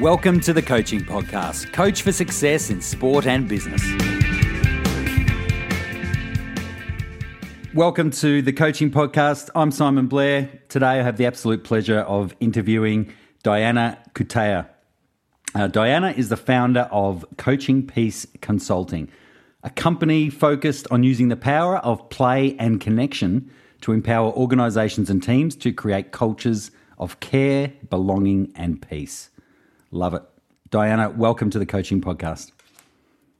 Welcome to the Coaching Podcast, Coach for Success in Sport and Business. Welcome to the Coaching Podcast. I'm Simon Blair. Today I have the absolute pleasure of interviewing Diana Cutaia. Uh, Diana is the founder of Coaching Peace Consulting, a company focused on using the power of play and connection to empower organizations and teams to create cultures of care, belonging, and peace. Love it. Diana, welcome to the Coaching Podcast.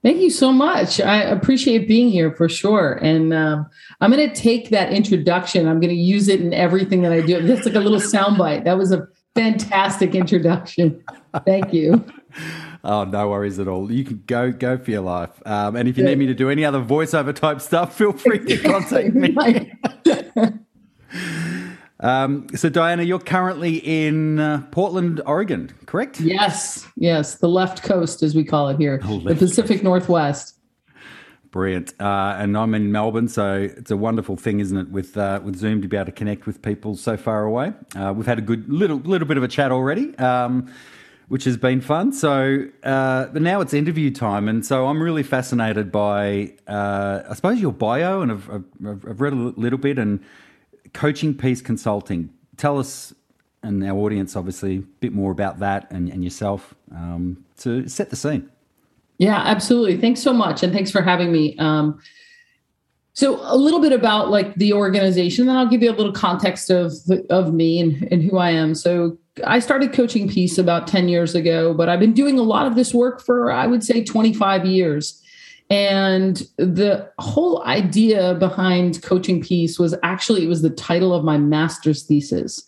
Thank you so much. I appreciate being here for sure. And um, I'm going to take that introduction. I'm going to use it in everything that I do. That's like a little soundbite. That was a fantastic introduction. Thank you. Oh, no worries at all. You can go go for your life. Um, and if you need me to do any other voiceover type stuff, feel free to contact me. Um, so, Diana, you're currently in uh, Portland, Oregon, correct? Yes, yes, the left coast, as we call it here, oh, the Pacific coast. Northwest. Brilliant. Uh, and I'm in Melbourne, so it's a wonderful thing, isn't it, with uh, with Zoom to be able to connect with people so far away. Uh, we've had a good little little bit of a chat already. Um, which has been fun. So, uh, but now it's interview time, and so I'm really fascinated by, uh, I suppose, your bio, and I've, I've, I've read a little bit, and Coaching Peace Consulting. Tell us and our audience, obviously, a bit more about that and, and yourself um, to set the scene. Yeah, absolutely. Thanks so much. And thanks for having me. Um, so a little bit about like the organization, then I'll give you a little context of of me and, and who I am. So I started coaching peace about 10 years ago, but I've been doing a lot of this work for I would say 25 years. And the whole idea behind coaching peace was actually it was the title of my master's thesis.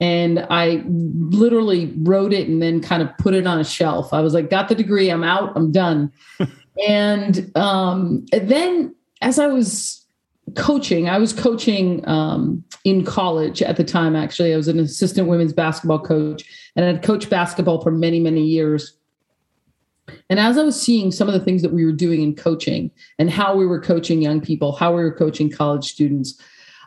And I literally wrote it and then kind of put it on a shelf. I was like, got the degree, I'm out, I'm done. and um, then as I was coaching, I was coaching um, in college at the time, actually. I was an assistant women's basketball coach and I'd coached basketball for many, many years. And as I was seeing some of the things that we were doing in coaching and how we were coaching young people, how we were coaching college students,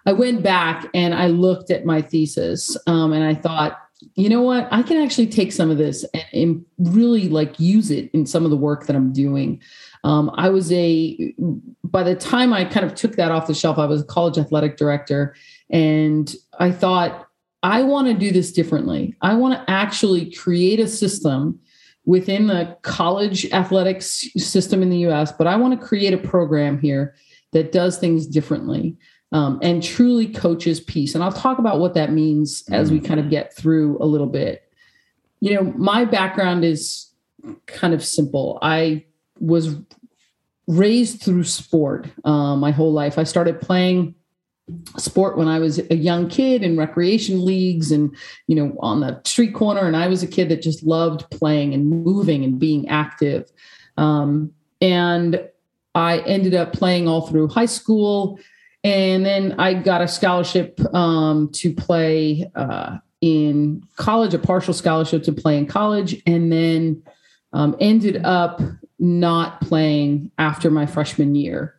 I went back and I looked at my thesis um, and I thought, you know what? I can actually take some of this and, and, really like use it in some of the work that I'm doing. Um, I was a, by the time I kind of took that off the shelf, I was a college athletic director. And I thought, I want to do this differently. I want to actually create a system within the college athletics system in the US, but I want to create a program here that does things differently um, and truly coaches peace. And I'll talk about what that means as we kind of get through a little bit. You know, my background is kind of simple. I was raised through sport uh, my whole life. I started playing sport when I was a young kid in recreation leagues and, you know, on the street corner. And I was a kid that just loved playing and moving and being active. Um, and I ended up playing all through high school. And then I got a scholarship um, to play uh, in college, a partial scholarship to play in college, and then um, ended up not playing after my freshman year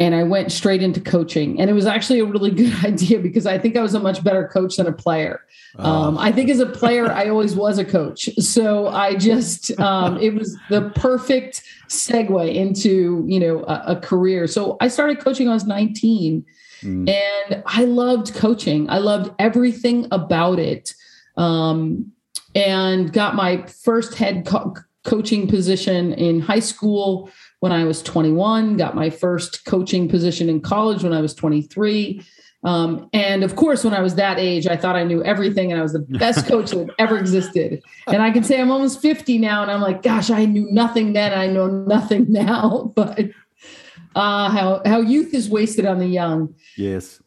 and I went straight into coaching. And it was actually a really good idea because I think I was a much better coach than a player. Um, I think as a player, I always was a coach. So I just, um, it was the perfect segue into, you know, a, a, career. So I started coaching when I was 19 mm. and I loved coaching. I loved everything about it. Um, and got my first head co- coaching position in high school when I was 21, got my first coaching position in college when I was 23. Um, and of course, when I was that age, I thought I knew everything and I was the best coach that ever existed. And I can say I'm almost 50 now, and I'm like, gosh, I knew nothing then. I know nothing now. But uh, how how youth is wasted on the young. Yes.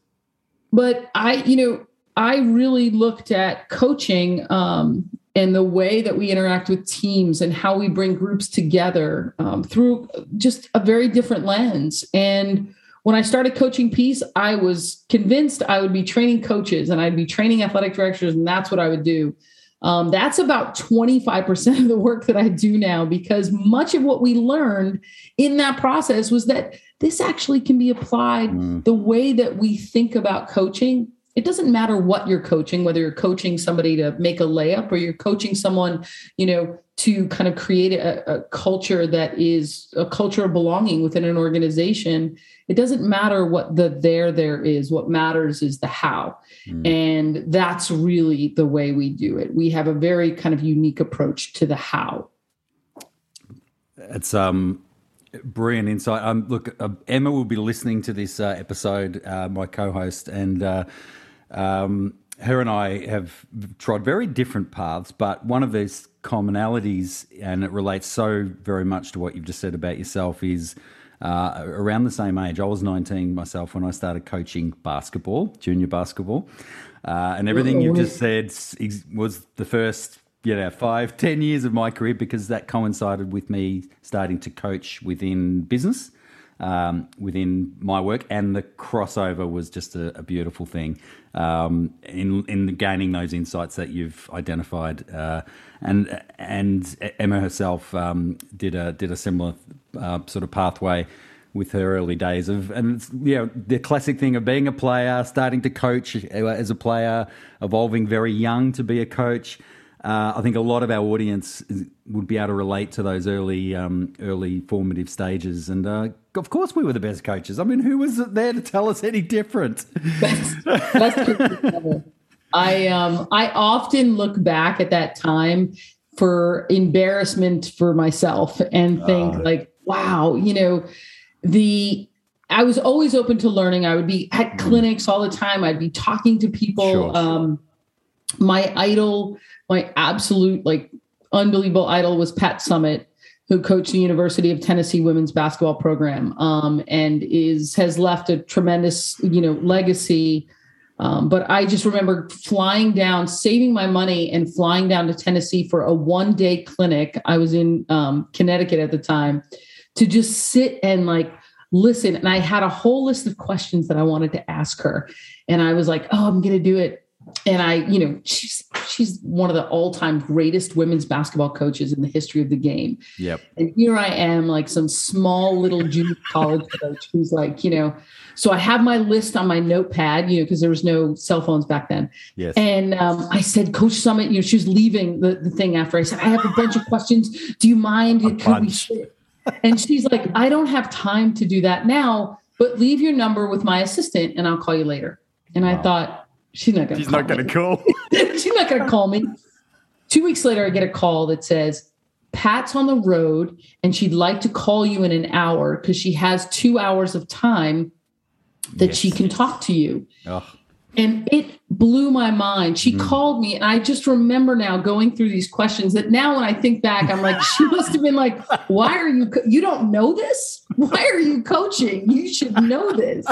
But I, you know, I really looked at coaching um, and the way that we interact with teams and how we bring groups together um, through just a very different lens. And when I started coaching peace, I was convinced I would be training coaches and I'd be training athletic directors, and that's what I would do. Um, that's about 25% of the work that I do now because much of what we learned in that process was that this actually can be applied mm. the way that we think about coaching it doesn't matter what you're coaching, whether you're coaching somebody to make a layup or you're coaching someone, you know, to kind of create a, a culture that is a culture of belonging within an organization. It doesn't matter what the there there is. What matters is the how. Mm. And that's really the way we do it. We have a very kind of unique approach to the how. It's um brilliant insight. Um, look, uh, Emma will be listening to this uh, episode, uh, my co-host, and uh, um, her and I have trod very different paths, but one of these commonalities, and it relates so very much to what you've just said about yourself, is uh, around the same age. I was 19 myself when I started coaching basketball, junior basketball. Uh, and everything you've just said was the first, you know, five, ten years of my career because that coincided with me starting to coach within business um, within my work, and the crossover was just a, a beautiful thing um, in in gaining those insights that you've identified. Uh, and and Emma herself um, did a did a similar uh, sort of pathway with her early days of and you know the classic thing of being a player, starting to coach as a player, evolving very young to be a coach. Uh, I think a lot of our audience would be able to relate to those early, um, early formative stages. And uh, of course, we were the best coaches. I mean, who was there to tell us any different? That's, that's I um, I often look back at that time for embarrassment for myself and think uh, like, wow, you know, the I was always open to learning. I would be at mm. clinics all the time. I'd be talking to people. Sure. Um, my idol my absolute like unbelievable idol was Pat Summitt, who coached the University of Tennessee women's basketball program, um, and is has left a tremendous you know legacy. Um, but I just remember flying down, saving my money, and flying down to Tennessee for a one day clinic. I was in um, Connecticut at the time to just sit and like listen. And I had a whole list of questions that I wanted to ask her. And I was like, oh, I'm going to do it and I, you know, she's she's one of the all-time greatest women's basketball coaches in the history of the game. Yep. And here I am, like some small little junior college coach who's like, you know, so I have my list on my notepad, you know, because there was no cell phones back then. Yes. And um, I said, Coach Summitt, you know, she was leaving the, the thing after. I said, I have a bunch of questions. Do you mind? and she's like, I don't have time to do that now, but leave your number with my assistant and I'll call you later. And wow. I thought, She's not going to. She's not going to call. She's not going to call me. Two weeks later, I get a call that says Pat's on the road and she'd like to call you in an hour because she has two hours of time that yes. she can talk to you. Oh. And it blew my mind. She mm. called me, and I just remember now going through these questions that now, when I think back, I'm like, she must have been like, Why are you, co- you don't know this? Why are you coaching? You should know this.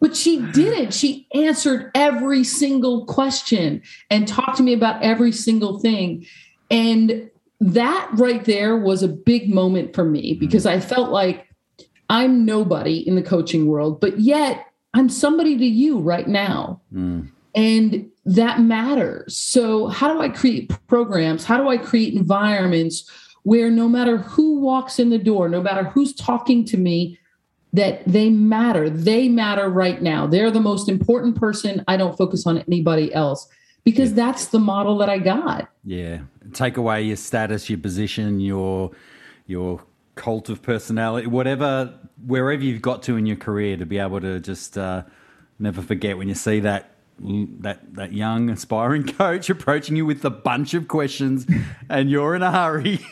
But she didn't. She answered every single question and talked to me about every single thing. And that right there was a big moment for me because I felt like I'm nobody in the coaching world, but yet I'm somebody to you right now. Mm. And that matters. So, how do I create programs? How do I create environments where no matter who walks in the door, no matter who's talking to me, that they matter. They matter right now. They're the most important person. I don't focus on anybody else because yeah. that's the model that I got. Yeah. Take away your status, your position, your your cult of personality, whatever, wherever you've got to in your career, to be able to just uh, never forget when you see that that that young aspiring coach approaching you with a bunch of questions, and you're in a hurry.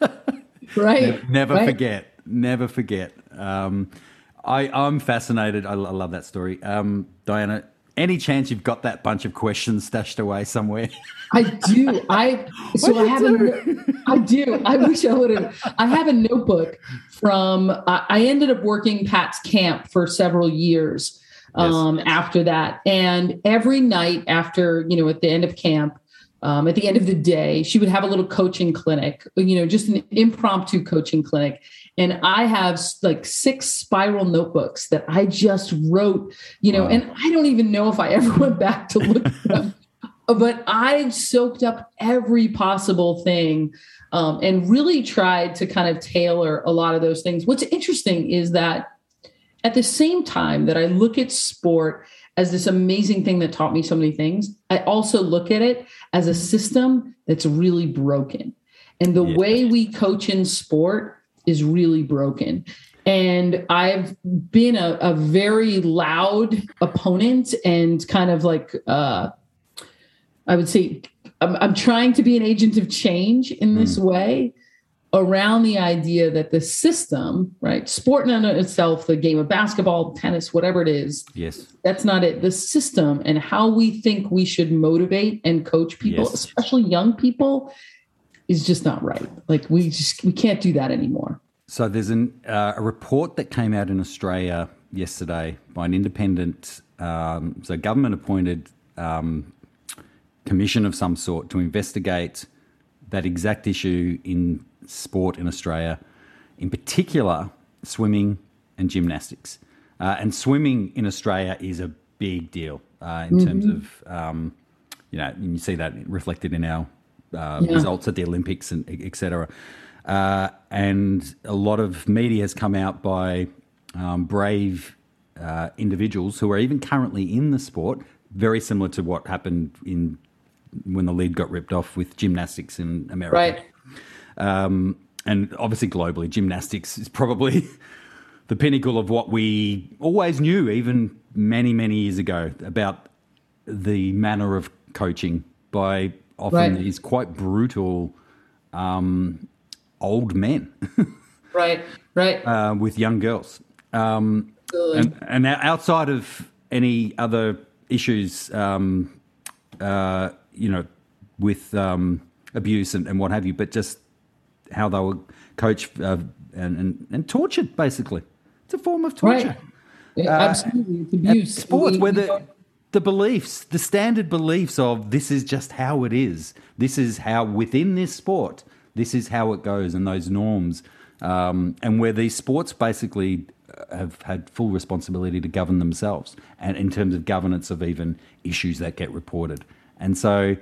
right. never, never right. forget. Never forget. Um, I, I'm fascinated. I, I love that story. Um, Diana, any chance you've got that bunch of questions stashed away somewhere? I do. I so I have do? a, I do. I wish I would have. I have a notebook from. I, I ended up working Pat's camp for several years um, yes. after that, and every night after you know at the end of camp, um, at the end of the day, she would have a little coaching clinic. You know, just an impromptu coaching clinic, and I have like six spiral notebooks that I just wrote, you know, wow. and I don't even know if I ever went back to look at them, but I soaked up every possible thing um, and really tried to kind of tailor a lot of those things. What's interesting is that at the same time that I look at sport as this amazing thing that taught me so many things, I also look at it as a system that's really broken. And the yeah. way we coach in sport is really broken. And I've been a, a very loud opponent and kind of like, uh, I would say, I'm, I'm, trying to be an agent of change in this mm. way around the idea that the system, right, sport in itself, the game of basketball, tennis, whatever it is, yes, that's not it. The system and how we think we should motivate and coach people, yes. especially young people, is just not right. Like we just we can't do that anymore. So there's an, uh, a report that came out in Australia yesterday by an independent, um, so government appointed um, commission of some sort to investigate that exact issue in sport in Australia, in particular swimming and gymnastics. Uh, and swimming in Australia is a big deal uh, in mm-hmm. terms of, um, you know, you see that reflected in our uh, yeah. results at the Olympics and et cetera. Uh, and a lot of media has come out by um, brave uh, individuals who are even currently in the sport, very similar to what happened in when the lead got ripped off with gymnastics in America. Right. Um, and obviously, globally, gymnastics is probably the pinnacle of what we always knew, even many, many years ago, about the manner of coaching by often right. these quite brutal um, old men. right, right. Uh, with young girls. Um, and, and, outside of any other issues, um, uh, you know, with um, abuse and, and, what have you, but just how they were coached uh, and, and, and, tortured, basically. It's a form of torture. Right. Yeah, uh, absolutely. It's abuse. Sports, where the, the beliefs, the standard beliefs of this is just how it is, this is how within this sport – this is how it goes, and those norms, um, and where these sports basically uh, have had full responsibility to govern themselves, and in terms of governance of even issues that get reported. And so,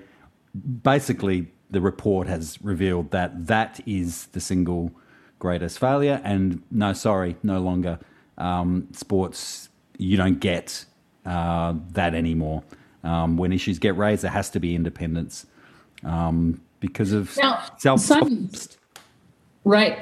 basically, the report has revealed that that is the single greatest failure. And no, sorry, no longer um, sports. You don't get uh, that anymore. Um, when issues get raised, there has to be independence. Um, because of now, self. Simon, right.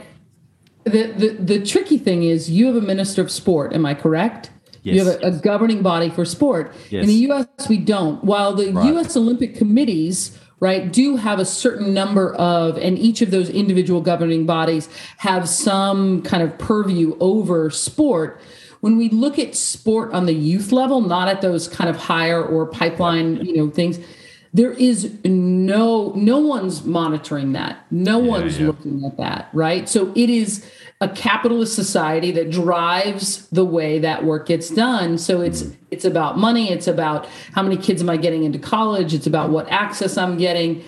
The, the the tricky thing is you have a minister of sport. Am I correct? Yes. You have a, a governing body for sport. Yes. In the U.S., we don't. While the right. U.S. Olympic committees right do have a certain number of and each of those individual governing bodies have some kind of purview over sport. When we look at sport on the youth level not at those kind of higher or pipeline you know things there is no no one's monitoring that. No yeah, one's yeah. looking at that right? So it is a capitalist society that drives the way that work gets done so it's it's about money it's about how many kids am i getting into college it's about what access i'm getting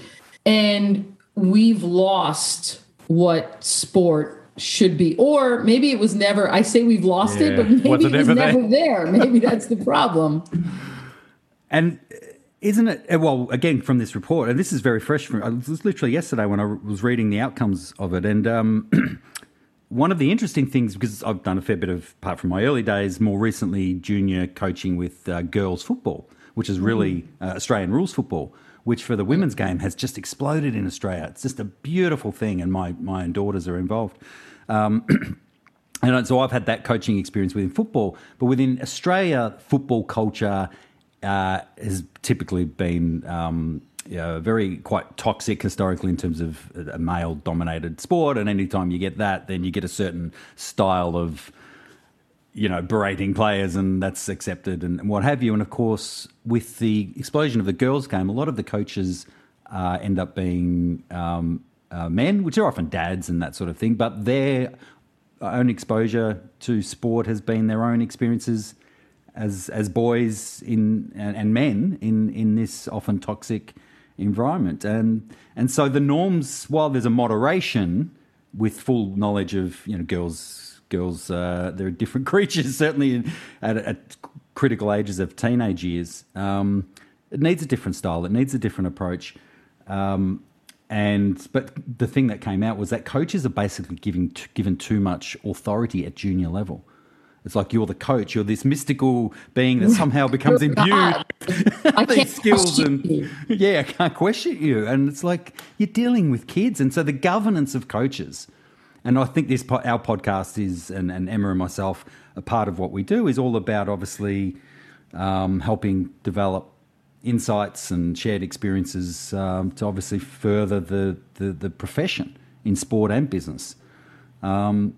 and we've lost what sport should be or maybe it was never i say we've lost yeah. it but maybe it, it was never there? there maybe that's the problem and isn't it? Eh, well, again, from this report, and this is very fresh. From it was literally yesterday when I was reading the outcomes of it, and um, one of the interesting things because I've done a fair bit of, apart from my early days, more recently junior coaching with uh, girls football, which is really mm-hmm. uh, Australian rules football, which for the women's game has just exploded in Australia. It's just a beautiful thing, and my my own daughters are involved. Um, and so I've had that coaching experience within football, but within Australia, football culture uh, has typically been um, know, very quite toxic historically in terms of a male dominated sport. And anytime you get that, then you get a certain style of, you know, berating players and that's accepted and what have you. And of course, with the explosion of the girls' game, a lot of the coaches uh, end up being um, uh, men, which are often dads and that sort of thing, but their own exposure to sport has been their own experiences as as boys in and, and men in in this often toxic environment. And and so the norms while there's a moderation with full knowledge of you know girls girls uh, they're different creatures certainly at, at, critical ages of teenage years um, it needs a different style it needs a different approach. Um, and but the thing that came out was that coaches are basically giving given too much authority at junior level It's like you're the coach. You're this mystical being that somehow becomes imbued these skills and you. yeah, I can't question you. And it's like you're dealing with kids, and so the governance of coaches. And I think this our podcast is, and, and Emma and myself, a part of what we do is all about obviously um, helping develop insights and shared experiences um, to obviously further the, the the profession in sport and business. Um,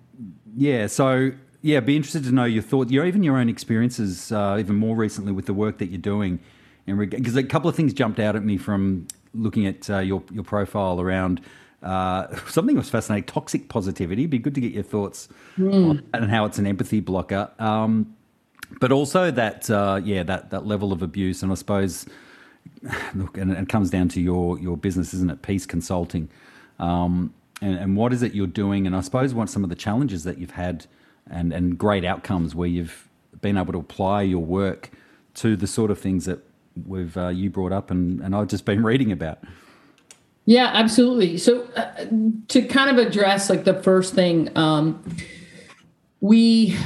yeah, so yeah, be interested to know your thoughts, your even your own experiences, uh, even more recently with the work that you're doing. Because a couple of things jumped out at me from looking at uh, your your profile around uh, something that was fascinating: toxic positivity. It'd be good to get your thoughts on that and how it's an empathy blocker. Um, but also that uh, yeah that that level of abuse, and I suppose look, and it comes down to your your business, isn't it? Peace Consulting. Um, and, and what is it you're doing? And I suppose what some of the challenges that you've had and, and great outcomes where you've been able to apply your work to the sort of things that we've uh, you brought up and, and I've just been reading about. Yeah, absolutely. So uh, to kind of address like the first thing, um, we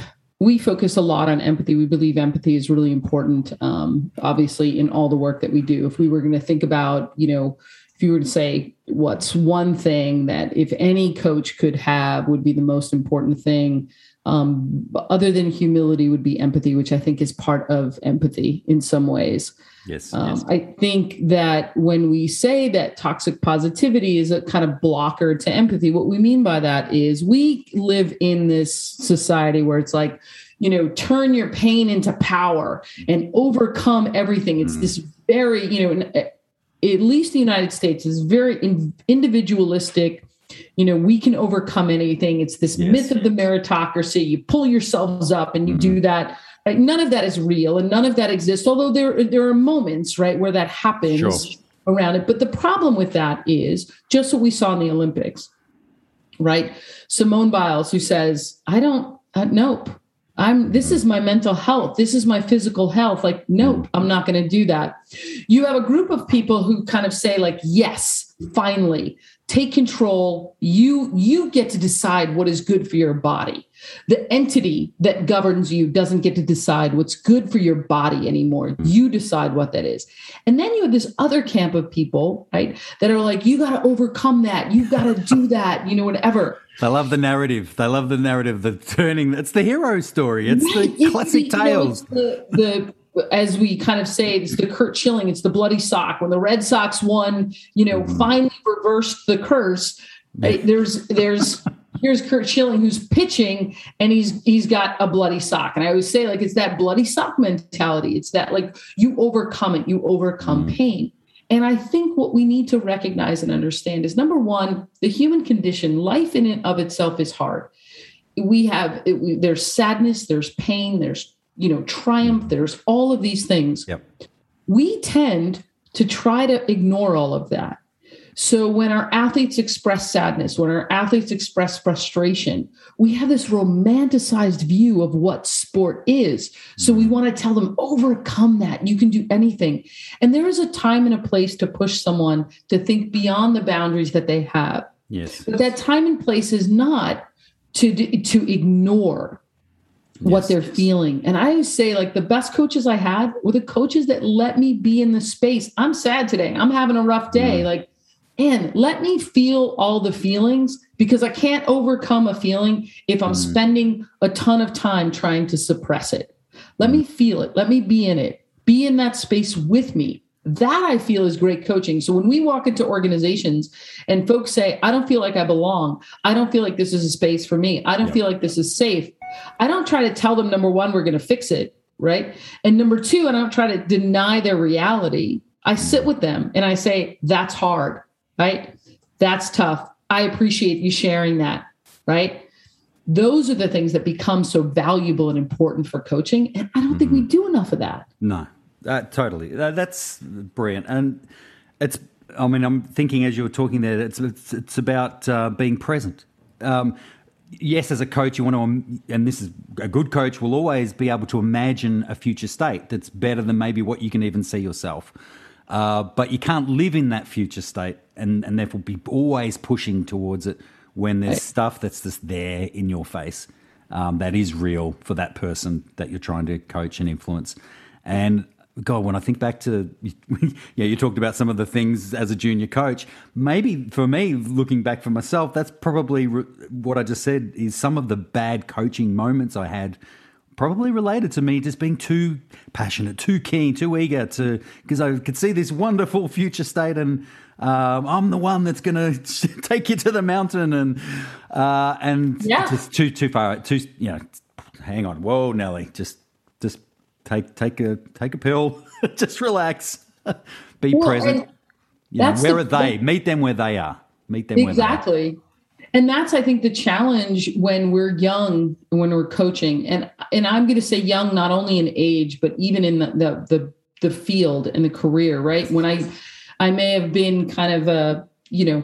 we focus a lot on empathy. We believe empathy is really important, um, obviously, in all the work that we do. If we were going to think about, you know, if you were to say what's one thing that if any coach could have would be the most important thing, um, other than humility, would be empathy, which I think is part of empathy in some ways. Yes. Um, yes. I think that when we say that toxic positivity is a kind of blocker to empathy, what we mean by that is we live in this society where it's like, you know, turn your pain into power and overcome everything. It's this very, you know, at least the United States is very in- individualistic. You know, we can overcome anything. It's this Yes. myth of the meritocracy. You pull yourselves up and you do mm-hmm. that. Like, none of that is real and none of that exists. Although there there are moments, right, where that happens Sure. around it. But the problem with that is just what we saw in the Olympics, right? Simone Biles, who says, "I don't, uh, nope." I'm this mm-hmm. is my mental health. This is my physical health. Like, nope, mm-hmm. I'm not going to do that. You have a group of people who kind of say, like, yes, finally, take control. You you get to decide what is good for your body. The entity that governs you doesn't get to decide what's good for your body anymore. Hmm. You decide what that is. And then you have this other camp of people, right, that are like, you got to overcome that. You got to do that, you know, whatever. They love the narrative. They love the narrative, the turning. It's the hero story. It's Right. the It's classic the- you know, tales. it's the, the as we kind of say, it's the Curt Schilling, it's the bloody sock. When the Red Sox won, you know, Mm-hmm. finally reversed the curse. There's there's here's Curt Schilling who's pitching and he's he's got a bloody sock. And I always say, like, it's that bloody sock mentality. It's that like you overcome it, you overcome Mm. pain. And I think what we need to recognize and understand is number one, the human condition, life in and of itself is hard. We have it, we, there's sadness, there's pain, there's you know triumph, there's all of these things. Yep. We tend to try to ignore all of that. So when our athletes express sadness, when our athletes express frustration, we have this romanticized view of what sport is. So we want to tell them overcome that. You can do anything. And there is a time and a place to push someone to think beyond the boundaries that they have. Yes. But that time and place is not to to ignore what Yes. they're feeling. And I say, like, the best coaches I had were the coaches that let me be in the space. I'm sad today. I'm having a rough day. Mm-hmm. Like, and let me feel all the feelings because I can't overcome a feeling if I'm mm-hmm. spending a ton of time trying to suppress it. Let me mm-hmm. feel it. Let me be in it. Be in that space with me. That I feel is great coaching. So when we walk into organizations and folks say, I don't feel like I belong, I don't feel like this is a space for me, I don't feel like this is safe, I don't try to tell them, number one, we're going to fix it, right? And number two, I don't try to deny their reality. I sit with them and I say, that's hard, right? That's tough. I appreciate you sharing that, right? Those are the things that become so valuable and important for coaching. And I don't think we do enough of that. No, uh, totally. Uh, that's brilliant, and it's. I mean, I'm thinking as you were talking there, it's it's, it's about uh, being present. Um, yes, as a coach, you want to, and this is a good coach will always be able to imagine a future state that's better than maybe what you can even see yourself. Uh, but you can't live in that future state, and and therefore be always pushing towards it when there's stuff that's just there in your face. um, that is real for that person that you're trying to coach and influence. And God, when I think back to, yeah, you talked about some of the things as a junior coach. Maybe for me, looking back for myself, that's probably re- what I just said is some of the bad coaching moments I had probably related to me just being too passionate, too keen, too eager to, because I could see this wonderful future state and um, I'm the one that's going to take you to the mountain and, uh, and yeah. just too, too far, too, you know, hang on. Whoa, Nelly, just, just take, take a, take a pill, just relax, be well, present. You know, where the, are they? Meet them where they are. Meet them exactly and that's i think the challenge when we're young when we're coaching and and i'm going to say young not only in age but even in the, the the the, field and the career right when i i may have been kind of a you know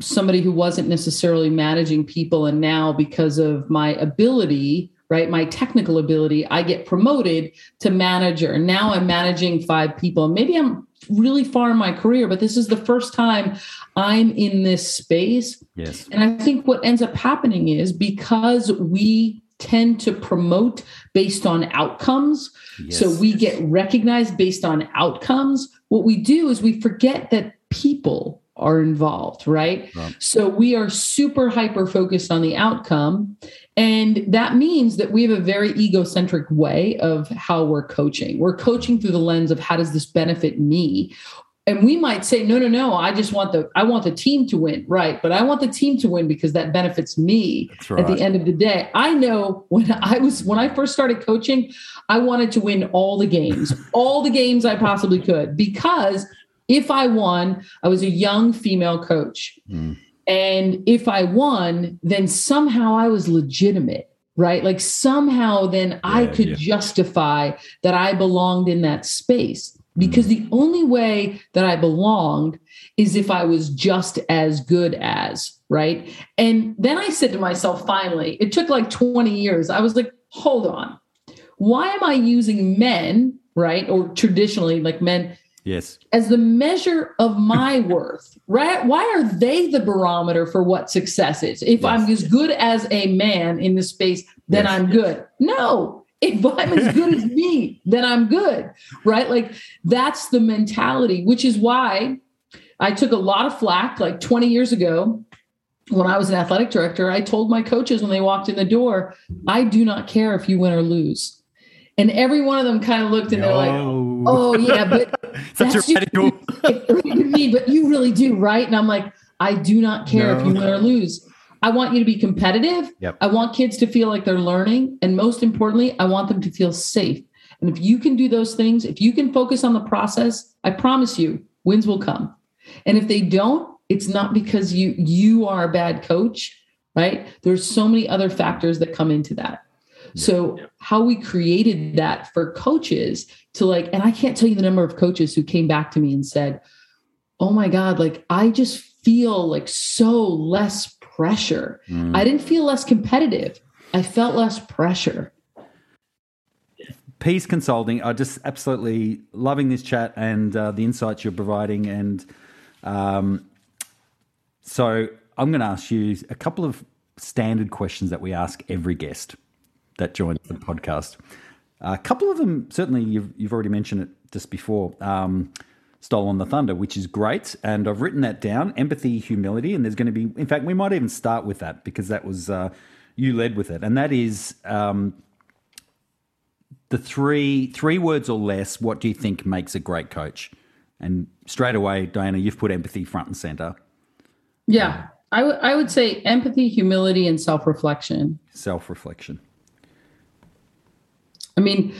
somebody who wasn't necessarily managing people and now because of my ability right my technical ability i get promoted to manager now i'm managing five people maybe i'm really far in my career, but this is the first time I'm in this space. Yes. And I think what ends up happening is because we tend to promote based on outcomes. Yes. So we get recognized based on outcomes. What we do is we forget that people are involved, right? right? So we are super hyper focused on the outcome. And that means that we have a very egocentric way of how we're coaching. We're coaching through the lens of how does this benefit me? And we might say, no, no, no, I just want the I want the team to win. Right. But I want the team to win because that benefits me right. at the end of the day. I know when I was when I first started coaching, I wanted to win all the games, all the games I possibly could, because if I won, I was a young female coach. Mm. And if I won, then somehow I was legitimate, right? Like somehow then yeah, I could yeah. justify that I belonged in that space because mm. the only way that I belonged is if I was just as good as, right? And then I said to myself, finally, it took like 20 years. I was like, hold on. Why am I using men, right? Or traditionally, like men Yes. As the measure of my worth, right? Why are they the barometer for what success is? If yes. I'm as good as a man in this space, then yes. I'm good. No. If I'm as good as me, then I'm good. Right? Like that's the mentality, which is why I took a lot of flack like 20 years ago when I was an athletic director. I told my coaches when they walked in the door, I do not care if you win or lose. And every one of them kind of looked and they're like, "Oh yeah, but such a radical." me, but you really do, right? And I'm like, I do not care no. if you win or lose. I want you to be competitive. Yep. I want kids to feel like they're learning, and most importantly, I want them to feel safe. And if you can do those things, if you can focus on the process, I promise you, wins will come. And if they don't, it's not because you you are a bad coach, right? There's so many other factors that come into that. So how we created that for coaches to like, and I can't tell you the number of coaches who came back to me and said, "Oh my God, like I just feel like so less pressure. Mm. I didn't feel less competitive. I felt less pressure." Peace Consulting, I just absolutely loving this chat and uh, the insights you're providing. And um, so I'm going to ask you a couple of standard questions that we ask every guest that joins the podcast. A couple of them, certainly, you've, you've already mentioned it just before. Um, Stolen the Thunder, which is great. And I've written that down empathy, humility. And there's going to be, in fact, we might even start with that because that was, uh, you led with it. And that is um, the three, three words or less. What do you think makes a great coach? And straight away, Diana, you've put empathy front and center. Yeah. I, w- I would say empathy, humility, and self reflection. Self reflection. I mean,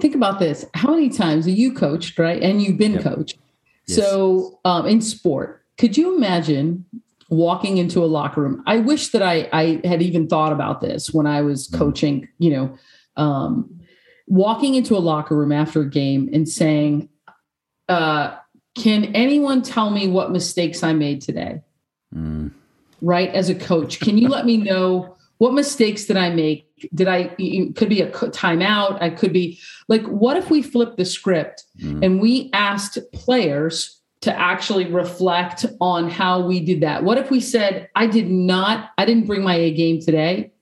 think about this. How many times have you coached, right? And you've been yep. coached. Yes. So um, in sport, could you imagine walking into a locker room? I wish that I, I had even thought about this when I was mm-hmm. coaching, you know, um, walking into a locker room after a game and saying, uh, can anyone tell me what mistakes I made today? Mm. Right. As a coach, can you let me know what mistakes did I make? Did I, it could be a timeout. I could be like, what if we flip the script mm. and we asked players to actually reflect on how we did that? What if we said, I did not, I didn't bring my A game today.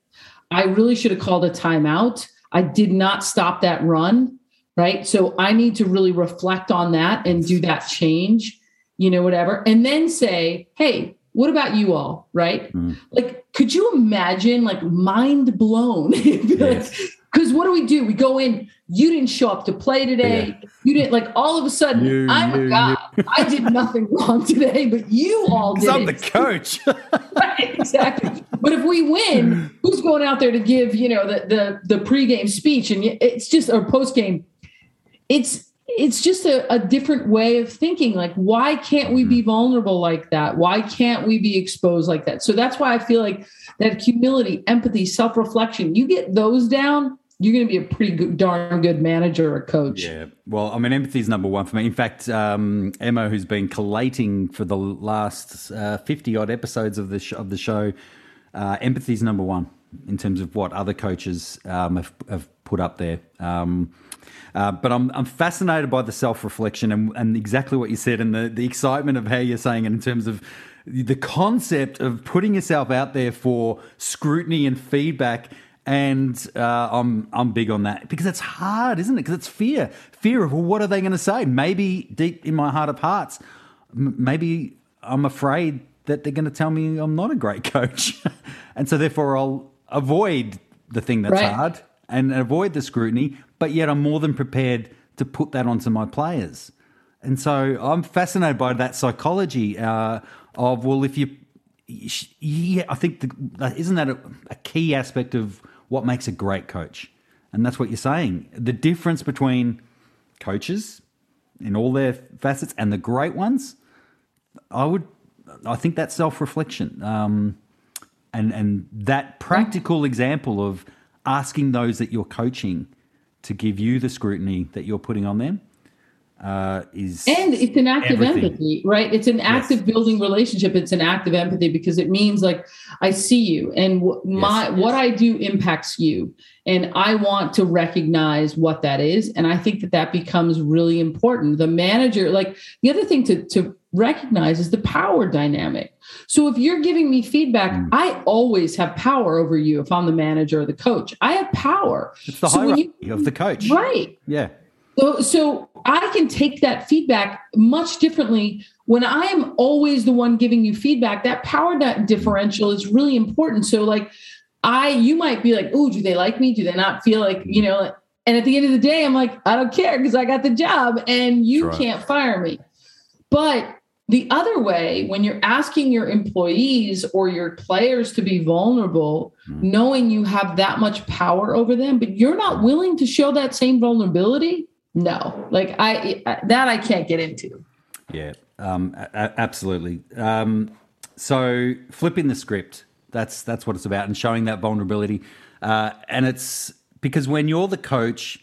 I really should have called a timeout. I did not stop that run. Right. So I need to really reflect on that and do that change, you know, whatever. And then say, hey, what about you all? Right. Mm. Like, could you imagine like mind blown? yes. Because what do we do? We go in, you didn't show up to play today. Yeah. You didn't like all of a sudden, you, I'm you, a god. I did nothing wrong today, but you all did. I'm the coach. right, exactly. But if we win, who's going out there to give, you know, the the the pregame speech and it's just or postgame? It's it's just a, a different way of thinking. Like, why can't we be mm-hmm. vulnerable like that? Why can't we be exposed like that? So that's why I feel like that humility, empathy, self-reflection, you get those down, you're going to be a pretty good, darn good manager or coach. Yeah. Well, I mean, empathy is number one for me. In fact, um, Emma, who's been collating for the last uh, 50 odd episodes of the, sh- of the show, uh, empathy is number one in terms of what other coaches um, have, have, put up there. Um, uh, but I'm, I'm fascinated by the self reflection and, and exactly what you said and the, the excitement of how you're saying it in terms of the concept of putting yourself out there for scrutiny and feedback and uh, I'm I'm big on that because it's hard, isn't it? Because it's fear, fear of well, what are they going to say? Maybe deep in my heart of hearts, m- maybe I'm afraid that they're going to tell me I'm not a great coach, and so therefore I'll avoid the thing that's right. hard and avoid the scrutiny. But yet I'm more than prepared to put that onto my players, and so I'm fascinated by that psychology uh, of well, if you yeah, I think the, isn't that a, a, key aspect of what makes a great coach. And that's what you're saying. The difference between coaches in all their facets and the great ones, I would, I think that's self reflection. Um, and, and that practical example of asking those that you're coaching to give you the scrutiny that you're putting on them uh, is and it's an act of empathy right? It's an act yes. of building relationship. It's an act of empathy because it means like i see you and w- my yes. what i do impacts you. And i want to recognize what that is. And i think that that becomes really important. The manager like the other thing to to recognize is the power dynamic. So if you're giving me feedback mm. i always have power over you if i'm the manager or the coach. I have power. It's the so hierarchy you, of the coach. Right. Yeah so, so I can take that feedback much differently when I am always the one giving you feedback. That power differential is really important. So, like, I, you might be like, "Oh, do they like me? Do they not feel like you know?" And at the end of the day, I'm like, "I don't care because I got the job, and you can't fire me." But the other way, when you're asking your employees or your players to be vulnerable, mm. knowing you have that much power over them, but you're not willing to show that same vulnerability, no. Like i that i can't get into. Yeah um, a- absolutely. Um, so flipping the script that's that's what it's about and showing that vulnerability. Uh, and it's because when you're the coach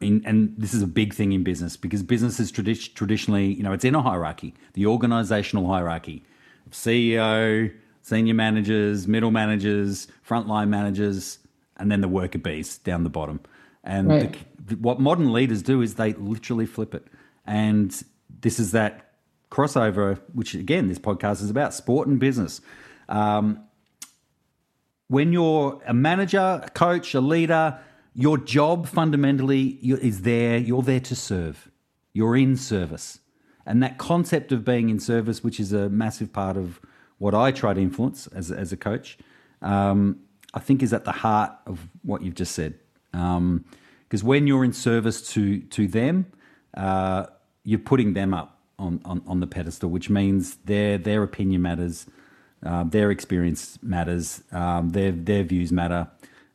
in, and this is a big thing in business because business is tradi- traditionally you know it's in a hierarchy the organizational hierarchy ceo senior managers middle managers frontline managers and then the worker bees down the bottom and right. the, what modern leaders do is they literally flip it. And this is that crossover, which again, this podcast is about sport and business. Um, when you're a manager, a coach, a leader, your job fundamentally is there. You're there to serve. You're in service. And that concept of being in service, which is a massive part of what I try to influence as, as a coach, um, I think is at the heart of what you've just said. Um, because when you're in service to to them, uh, you're putting them up on, on, on, the pedestal, which means their their opinion matters, uh, their experience matters, um, their their views matter,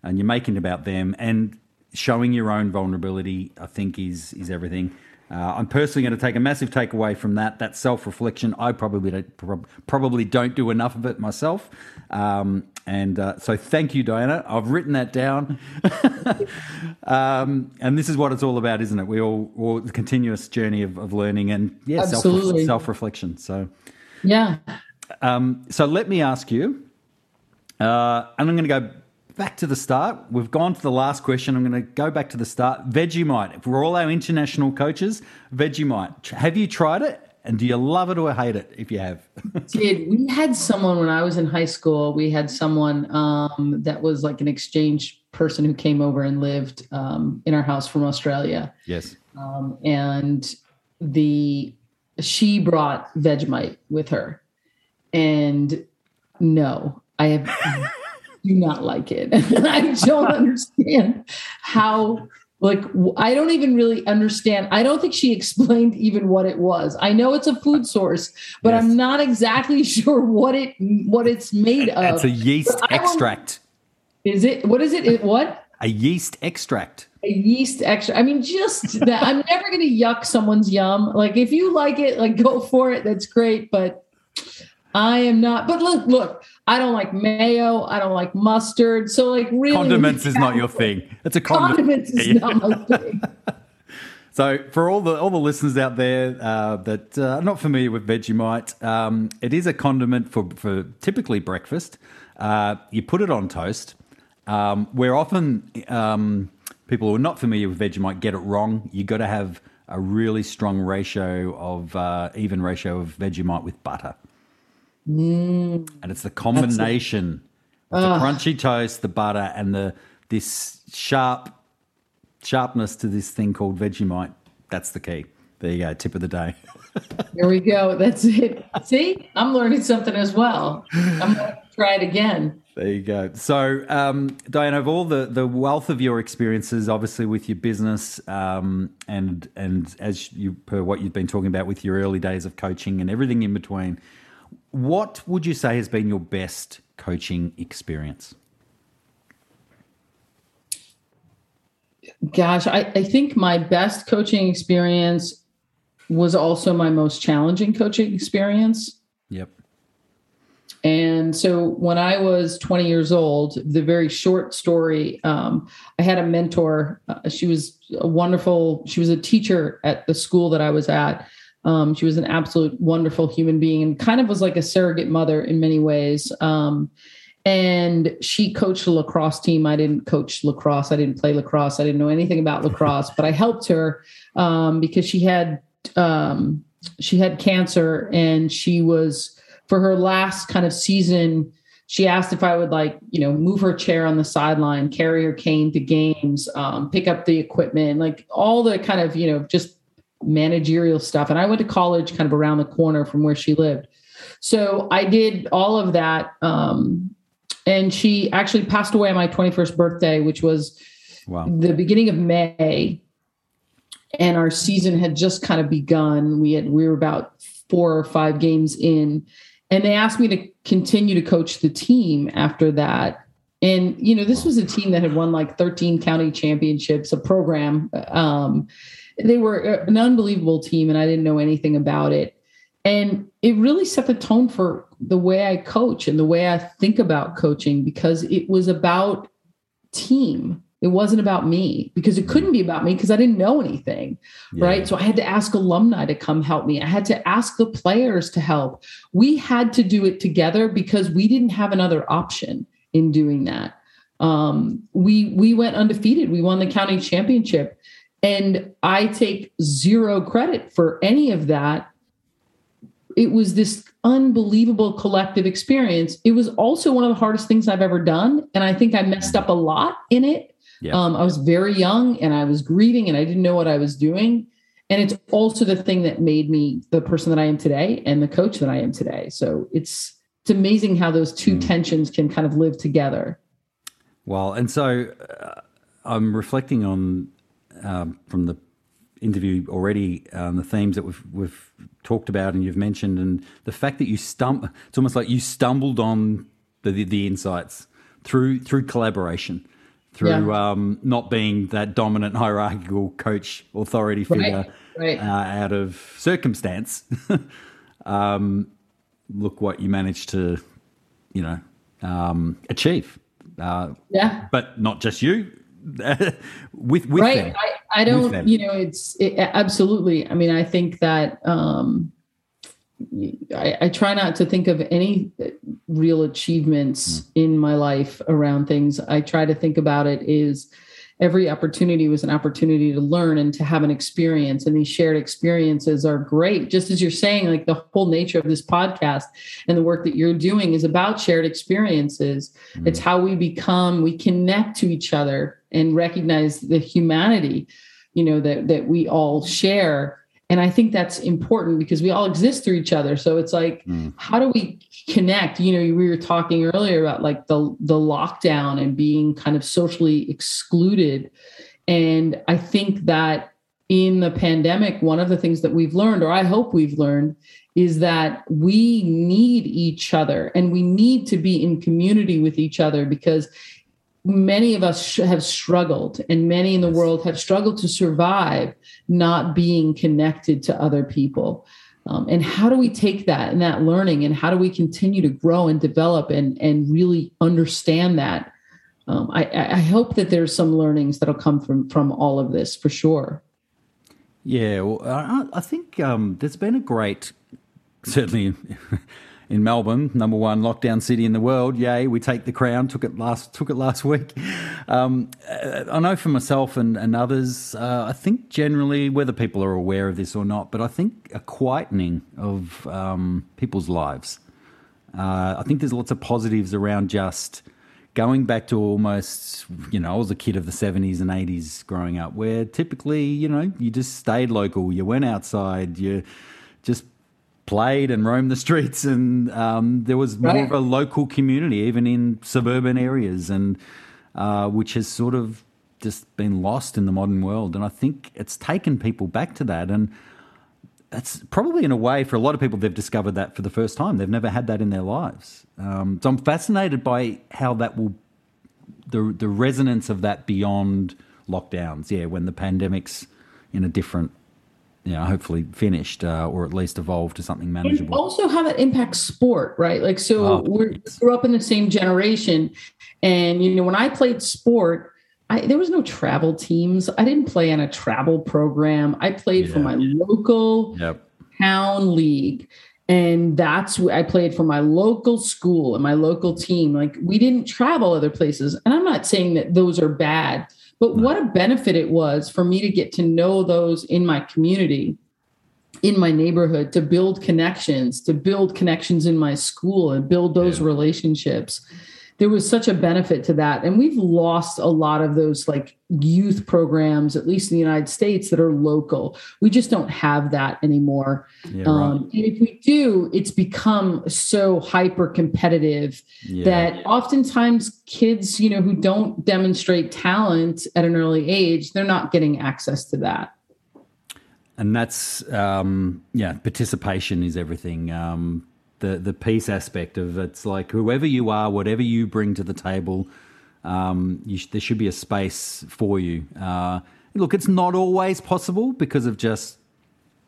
and you're making about them and showing your own vulnerability. I think is is everything. Uh, I'm personally going to take a massive takeaway from that. That self reflection. I probably don't, probably don't do enough of it myself. Um, and uh, so, thank you, Diana. I've written that down. um, and this is what it's all about, isn't it? We all, all the continuous journey of, of learning and yeah, self reflection. So, yeah. Um, so let me ask you, uh, and I'm going to go back to the start. We've gone to the last question. I'm going to go back to the start. Vegemite. For all our international coaches, Vegemite. Have you tried it? And do you love it or hate it if you have? Did we had someone when I was in high school? We had someone um, that was like an exchange person who came over and lived um, in our house from Australia. Yes. Um, and the she brought Vegemite with her, and no, I have do not like it. I don't understand how like I don't even really understand. I don't think she explained even what it was. I know it's a food source, but yes. I'm not exactly sure what it what it's made of. It's a yeast extract. Is it what is it? it what? A yeast extract. A yeast extract. I mean, just that I'm never gonna yuck someone's yum. Like if you like it, like go for it. That's great. But I am not. But look, look, I don't like mayo. I don't like mustard. So like really condiments is not your thing. It's a condiment. condiments is not my thing. So, for all the all the listeners out there uh, that uh, are not familiar with Vegemite, um, it is a condiment for for typically breakfast. Uh, you put it on toast. Um, where often um, people who are not familiar with Vegemite get it wrong. You got to have a really strong ratio of uh, even ratio of Vegemite with butter. Mm. And it's the combination of the crunchy toast, the butter, and the this sharp sharpness to this thing called Vegemite. That's the key. There you go. Tip of the day. There we go. That's it. See, I'm learning something as well. I'm going to try it again. There you go. So, um, Diane, of all the, the wealth of your experiences, obviously with your business, um, and and as you per what you've been talking about with your early days of coaching and everything in between, what would you say has been your best coaching experience? Gosh, I, I think my best coaching experience was also my most challenging coaching experience. Yep. And so when I was 20 years old, the very short story, um, I had a mentor. Uh, she was a wonderful, she was a teacher at the school that I was at. Um, she was an absolute wonderful human being and kind of was like a surrogate mother in many ways. Um, and she coached a lacrosse team. I didn't coach lacrosse. I didn't play lacrosse. I didn't know anything about lacrosse, but I helped her um, because she had um, she had cancer and she was for her last kind of season. She asked if I would like, you know, move her chair on the sideline, carry her cane to games, um, pick up the equipment, like all the kind of, you know, just managerial stuff. And I went to college kind of around the corner from where she lived. So I did all of that. Um, and she actually passed away on my 21st birthday, which was wow. the beginning of May. And our season had just kind of begun. We had we were about four or five games in, and they asked me to continue to coach the team after that. And you know, this was a team that had won like 13 county championships, a program. Um, they were an unbelievable team, and I didn't know anything about it. And it really set the tone for the way I coach and the way I think about coaching because it was about team. It wasn't about me because it couldn't be about me because I didn't know anything. Yeah. Right. So I had to ask alumni to come help me. I had to ask the players to help. We had to do it together because we didn't have another option in doing that. Um, we we went undefeated. We won the county championship. And I take zero credit for any of that. It was this unbelievable collective experience. It was also one of the hardest things I've ever done. And I think I messed up a lot in it. Yeah. Um, I was very young and I was grieving and I didn't know what I was doing. And it's also the thing that made me the person that I am today and the coach that I am today. So it's it's amazing how those two mm. tensions can kind of live together. Well, and so uh, I'm reflecting on um, from the interview already, um, the themes that we've we've talked about and you've mentioned, and the fact that you stump, it's almost like you stumbled on the the, the insights through through collaboration, through yeah. um, not being that dominant hierarchical coach authority figure right, right. Uh, out of circumstance. um, look what you managed to, you know, um, achieve. Uh, yeah, but not just you with with right. them. I, I don't. You know, it's it, absolutely. I mean, I think that um, I, I, try not to think of any real achievements mm. in my life around things. I try to think about it is every opportunity was an opportunity to learn and to have an experience and these shared experiences are great just as you're saying like the whole nature of this podcast and the work that you're doing is about shared experiences mm. it's how we become we connect to each other and recognize the humanity you know that that we all share and i think that's important because we all exist through each other so it's like mm. how do we connect you know we were talking earlier about like the the lockdown and being kind of socially excluded. And i think that in the pandemic one of the things that we've learned or i hope we've learned is that we need each other and we need to be in community with each other because many of us have struggled and many in the world have struggled to survive not being connected to other people um, and how do we take that and that learning and how do we continue to grow and develop and and really understand that? Um, I, I hope that there's some learnings that'll come from from all of this for sure. Yeah well, I, I think um, there's been a great certainly in Melbourne, number one lockdown city in the world. Yay, we take the crown. Took it last took it last week. Um, I know for myself and, and others, uh, I think generally, whether people are aware of this or not, but I think a quietening of um, people's lives. Uh, I think there's lots of positives around just going back to almost, you know, I was a kid of the 70s and 80s growing up, where typically, you know, you just stayed local, you went outside, you just played and roamed the streets, and um, there was more right. of a local community, even in suburban areas, and uh, which has sort of just been lost in the modern world. And I think it's taken people back to that, and that's probably in a way for a lot of people they've discovered that for the first time. They've never had that in their lives. Um, so I'm fascinated by how that will the the resonance of that beyond lockdowns. Yeah, when the pandemic's in a different you know, hopefully finished uh, or at least evolved to something manageable. And also how that impacts sport, right? Like, so oh, we grew up in the same generation. And, you know, when I played sport, I, there was no travel teams. I didn't play on a travel program. I played yeah. for my local yep. town league. And that's I played for my local school and my local team. Like we didn't travel other places. And I'm not saying that those are bad but what a benefit it was for me to get to know those in my community, in my neighborhood, to build connections, to build connections in my school and build those yeah. relationships there was such a benefit to that. And we've lost a lot of those like youth programs at least in the united states that are local. We just don't have that anymore. Yeah, um, right. and if we do it's become so hyper competitive yeah. that oftentimes kids you know who don't demonstrate talent at an early age they're not getting access to that. And that's um, yeah participation is everything. Um, the the peace aspect of it's like whoever you are, whatever you bring to the table, um, sh- there should be a space for you. Uh, look, it's not always possible because of just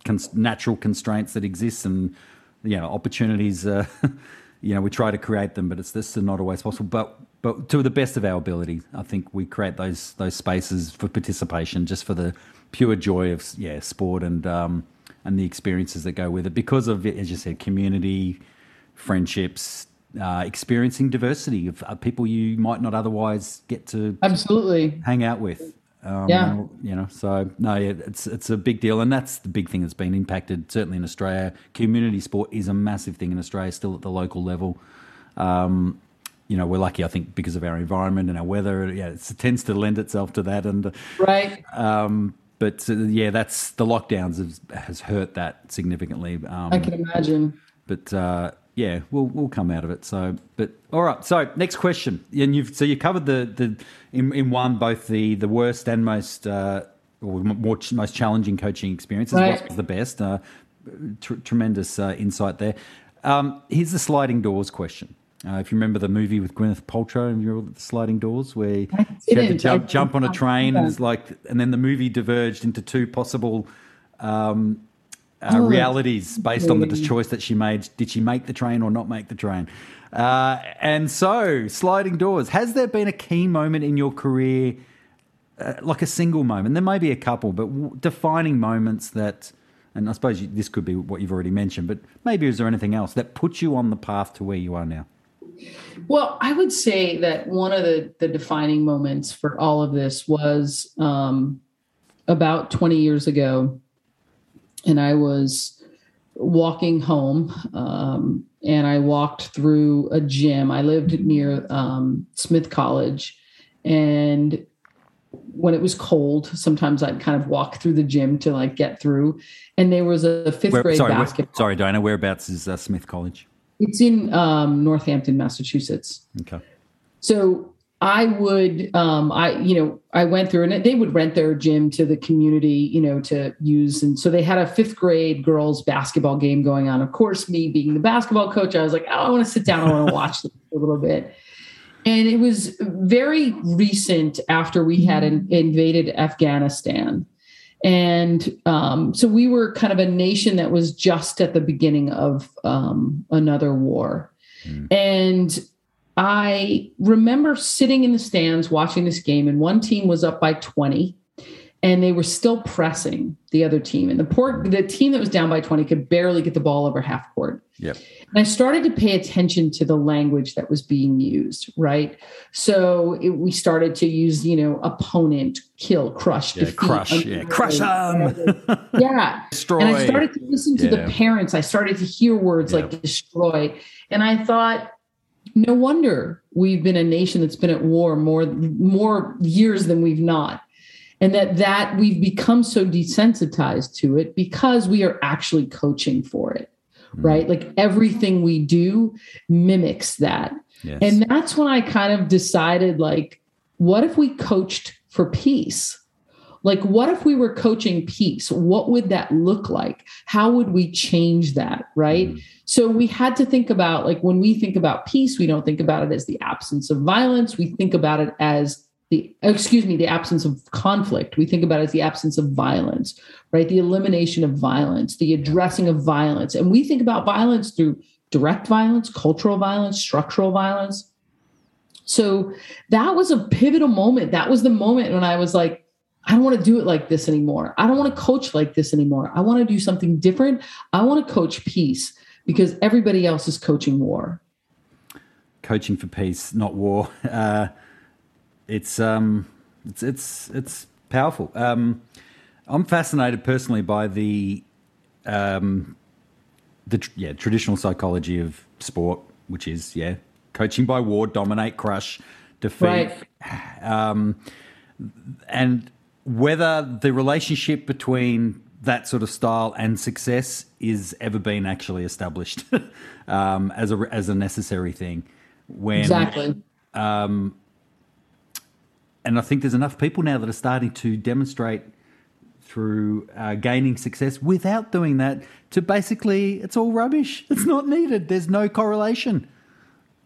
cons- natural constraints that exist and you know opportunities. Uh, you know, we try to create them, but it's this is not always possible. But but to the best of our ability, I think we create those those spaces for participation, just for the pure joy of yeah sport and. Um, and the experiences that go with it because of, as you said, community, friendships, uh, experiencing diversity of uh, people you might not otherwise get to absolutely hang out with. Um, yeah, you know, so no, yeah, it's it's a big deal, and that's the big thing that's been impacted. Certainly in Australia, community sport is a massive thing in Australia, still at the local level. Um, you know, we're lucky, I think, because of our environment and our weather. Yeah, it tends to lend itself to that, and right. Um, but uh, yeah, that's the lockdowns has, has hurt that significantly. Um, I can imagine. But uh, yeah, we'll we'll come out of it. So, but all right. So next question, and you've so you covered the the in, in one both the the worst and most uh, or more most challenging coaching experiences. Right. What was the best? Uh, tr- tremendous uh, insight there. Um, here's the sliding doors question. Uh, if you remember the movie with Gwyneth Paltrow and you remember the sliding doors, where she had to jump, jump on a train, and it's like, and then the movie diverged into two possible um, uh, oh, realities based on the choice that she made. Did she make the train or not make the train? Uh, and so, sliding doors. Has there been a key moment in your career, uh, like a single moment? There may be a couple, but w- defining moments that, and I suppose you, this could be what you've already mentioned, but maybe is there anything else that puts you on the path to where you are now? Well, I would say that one of the, the defining moments for all of this was um, about 20 years ago. And I was walking home um, and I walked through a gym. I lived near um, Smith College. And when it was cold, sometimes I'd kind of walk through the gym to like get through. And there was a fifth Where, grade sorry, where- basketball. sorry, Diana. Whereabouts is uh, Smith College? It's in um, Northampton, Massachusetts. Okay. So I would, um, I, you know, I went through and they would rent their gym to the community, you know, to use. And so they had a fifth grade girls basketball game going on. Of course, me being the basketball coach, I was like, oh, I want to sit down. I want to watch this a little bit. And it was very recent after we had in, invaded Afghanistan. And um, so we were kind of a nation that was just at the beginning of um, another war. And I remember sitting in the stands watching this game, and one team was up by 20, and they were still pressing the other team. And the poor the team that was down by 20 could barely get the ball over half court. Yep. And I started to pay attention to the language that was being used, right? So it, we started to use, you know, opponent, kill, crush, Yeah, defeat, crush. Yeah, crush 'em. whatever. yeah. Destroy. And I started to listen to Yeah. the parents. I started to hear words Yeah. like destroy. And I thought, no wonder we've been a nation that's been at war more more years than we've not. And that that we've become so desensitized to it because we are actually coaching for it. Mm. Right? Like everything we do mimics that. Yes. And that's when I kind of decided like, what if we coached for peace? Like, what if we were coaching peace? What would that look like? How would we change that? Right. Mm. So we had to think about like when we think about peace, we don't think about it as the absence of violence. We think about it as the excuse me, the absence of conflict. We think about as the absence of violence, right? The elimination of violence, the addressing of violence. And we think about violence through direct violence, cultural violence, structural violence. So that was a pivotal moment. That was the moment when I was like, I don't want to do it like this anymore. I don't want to coach like this anymore. I want to do something different. I want to coach peace because everybody else is coaching war. coaching for peace, not war. Uh, it's um, it's it's it's powerful. Um, I'm fascinated personally by the um, the tr- yeah traditional psychology of sport, which is yeah coaching by war, dominate, crush, defeat, Right. um, and whether the relationship between that sort of style and success is ever been actually established um, as a as a necessary thing. When Exactly. And I think there's enough people now that are starting to demonstrate through uh, gaining success without doing that to basically it's all rubbish. It's not needed. There's no correlation.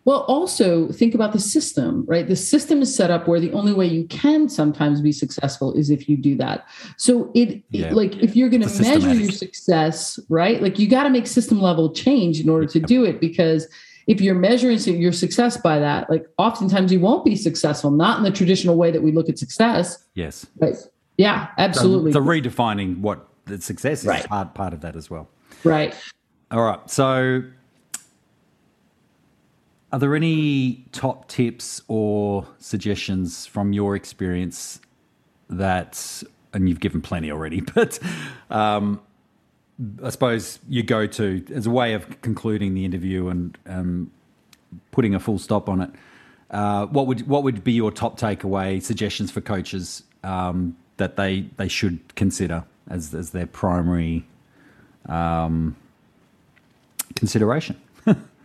Well, also think about the system, right? The system is set up where the only way you can sometimes be successful is if you do that. So it, Yeah. it like if you're going to measure your success, right? Like you got to make system level change in order to do it because if you're measuring your success by that, like oftentimes you won't be successful, not in the traditional way that we look at success. Yes. Right. Yeah, absolutely. So, redefining what the success is Right. part part of that as well. right. All right. So, are there any top tips or suggestions from your experience that, and you've given plenty already, but um, I suppose you go to as a way of concluding the interview and um, putting a full stop on it? Uh, what would what would be your top takeaway suggestions for coaches um, that they they should consider as as their primary um, consideration?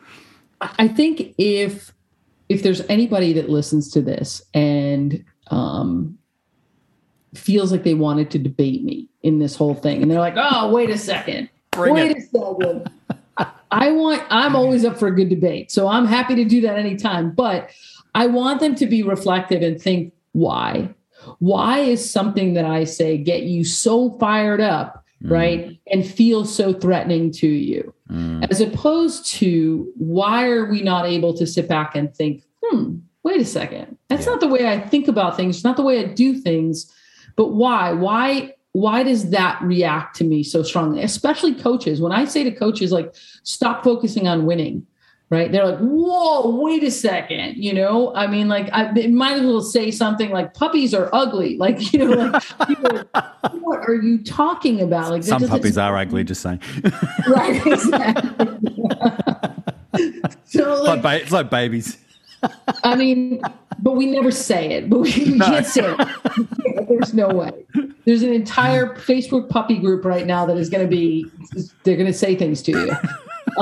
I think if if there's anybody that listens to this and um, feels like they wanted to debate me in this whole thing, and they're like, "Oh, wait a second, Bring wait it." a second. I- want. I'm always up for a good debate, so I'm happy to do that anytime. But I want them to be reflective and think, why? Why is something that I say get you so fired up, right, and feel so threatening to you? as opposed to why are we not able to sit back and think, hmm, wait a second, that's Yeah. not the way I think about things, it's not the way I do things, but why? Why? Why does that react to me so strongly? Especially coaches. When I say to coaches, like, stop focusing on winning, right? They're like, whoa, wait a second, you know? I mean, like, I might as well say something like puppies are ugly. Like, you know, like, what are you talking about? Like, some puppies are ugly, just saying. right, exactly. so, like, ba- it's like babies. I mean, but we never say it, but we no. can't say it. There's no way. There's an entire Facebook puppy group right now that is going to be, they're going to say things to you.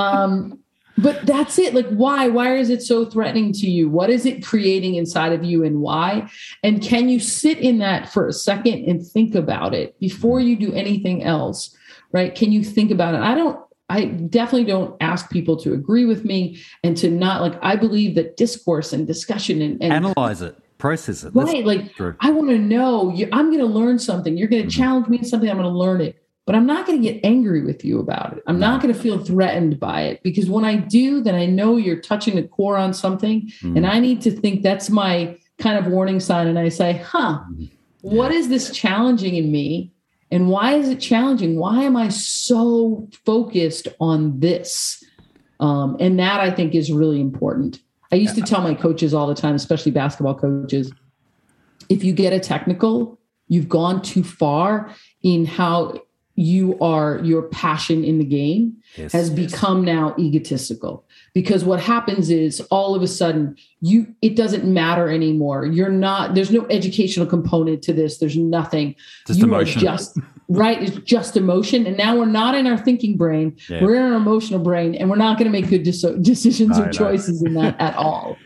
Um, but that's it like why why is it so threatening to you what is it creating inside of you and why and can you sit in that for a second and think about it before you do anything else right can you think about it i don't i definitely don't ask people to agree with me and to not like i believe that discourse and discussion and, and analyze it process it right like true. i want to know you, i'm going to learn something you're going to mm-hmm. challenge me in something i'm going to learn it but I'm not going to get angry with you about it. I'm not going to feel threatened by it because when I do, then I know you're touching the core on something. Mm. And I need to think that's my kind of warning sign. And I say, huh, yeah. what is this challenging in me? And why is it challenging? Why am I so focused on this? Um, and that I think is really important. I used to tell my coaches all the time, especially basketball coaches, if you get a technical, you've gone too far in how you are your passion in the game yes, has become yes. now egotistical because what happens is all of a sudden you it doesn't matter anymore. You're not there's no educational component to this. There's nothing. Just you emotion. just right it's just emotion. And now we're not in our thinking brain. Yeah. we're in our emotional brain and we're not going to make good de- decisions or choices in that at all.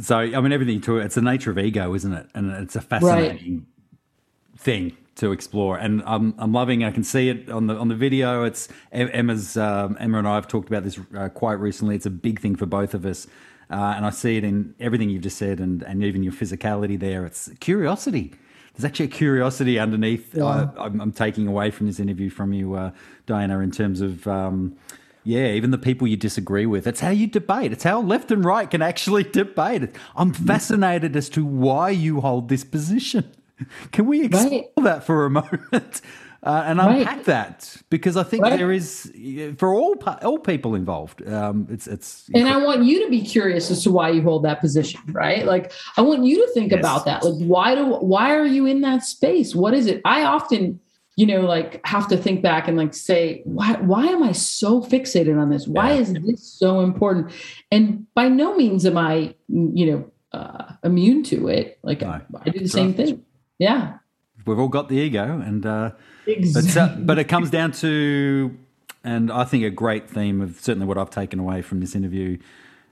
So i mean everything to it it's the nature of ego isn't it? And it's a fascinating right. thing to explore. And I'm I'm loving. I can see it on the on the video. It's Emma's um, Emma and I have talked about this uh, quite recently. It's a big thing for both of us, uh, and I see it in everything you've just said, and and even your physicality there. It's curiosity. There's actually a curiosity underneath. Yeah. I'm, I'm, taking away from this interview from you, uh, Diana, in terms of. Um, yeah, even the people you disagree with. It's how you debate. It's how left and right can actually debate. I'm fascinated as to why you hold this position. Can we explore right. that for a moment? Uh, and unpack right. that because I think right. there is for all all people involved. Um, it's it's and I want you to be curious as to why you hold that position, right? Like I want you to think yes. about that. Like why do why are you in that space? What is it? I often you know like have to think back and like say why why am i so fixated on this why yeah. is this so important and by no means am i you know uh, immune to it like no, I, I do the same right. thing yeah. We've all got the ego, and uh, exactly. but, but it comes down to, and I think a great theme of certainly what I've taken away from this interview,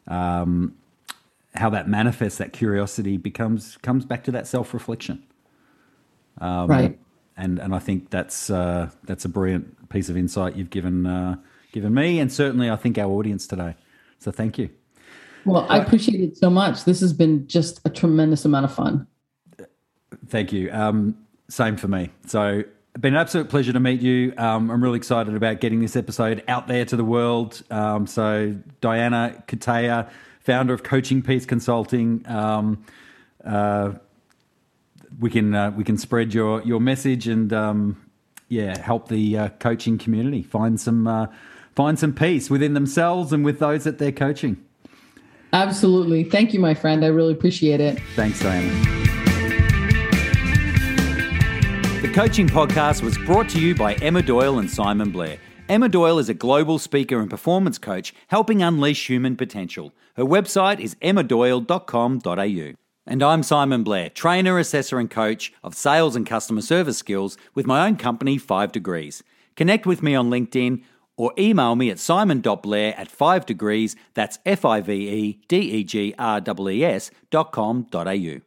um, how that manifests, that curiosity becomes comes back to that self reflection. Um, right. And and I think that's uh, that's a brilliant piece of insight you've given uh, given me, and certainly I think our audience today. So thank you. Well, I appreciate it so much. This has been just a tremendous amount of fun. Thank you. Um, same for me. So, been an absolute pleasure to meet you. Um, I'm really excited about getting this episode out there to the world. Um, so, Diana Cutaia, founder of Coaching Peace Consulting. Um, uh, we can uh, we can spread your your message and um, yeah, help the uh, coaching community find some uh, find some peace within themselves and with those that they're coaching. Absolutely. Thank you, my friend. I really appreciate it. Thanks, Diana. The Coaching Podcast was brought to you by Emma Doyle and Simon Blair. Emma Doyle is a global speaker and performance coach helping unleash human potential. Her website is emmadoyle.com.au. And I'm Simon Blair, trainer, assessor, and coach of sales and customer service skills with my own company, 5 Degrees. Connect with me on LinkedIn or email me at simon.blair at 5 degrees, that's F I V E D E G R E S dot com dot au.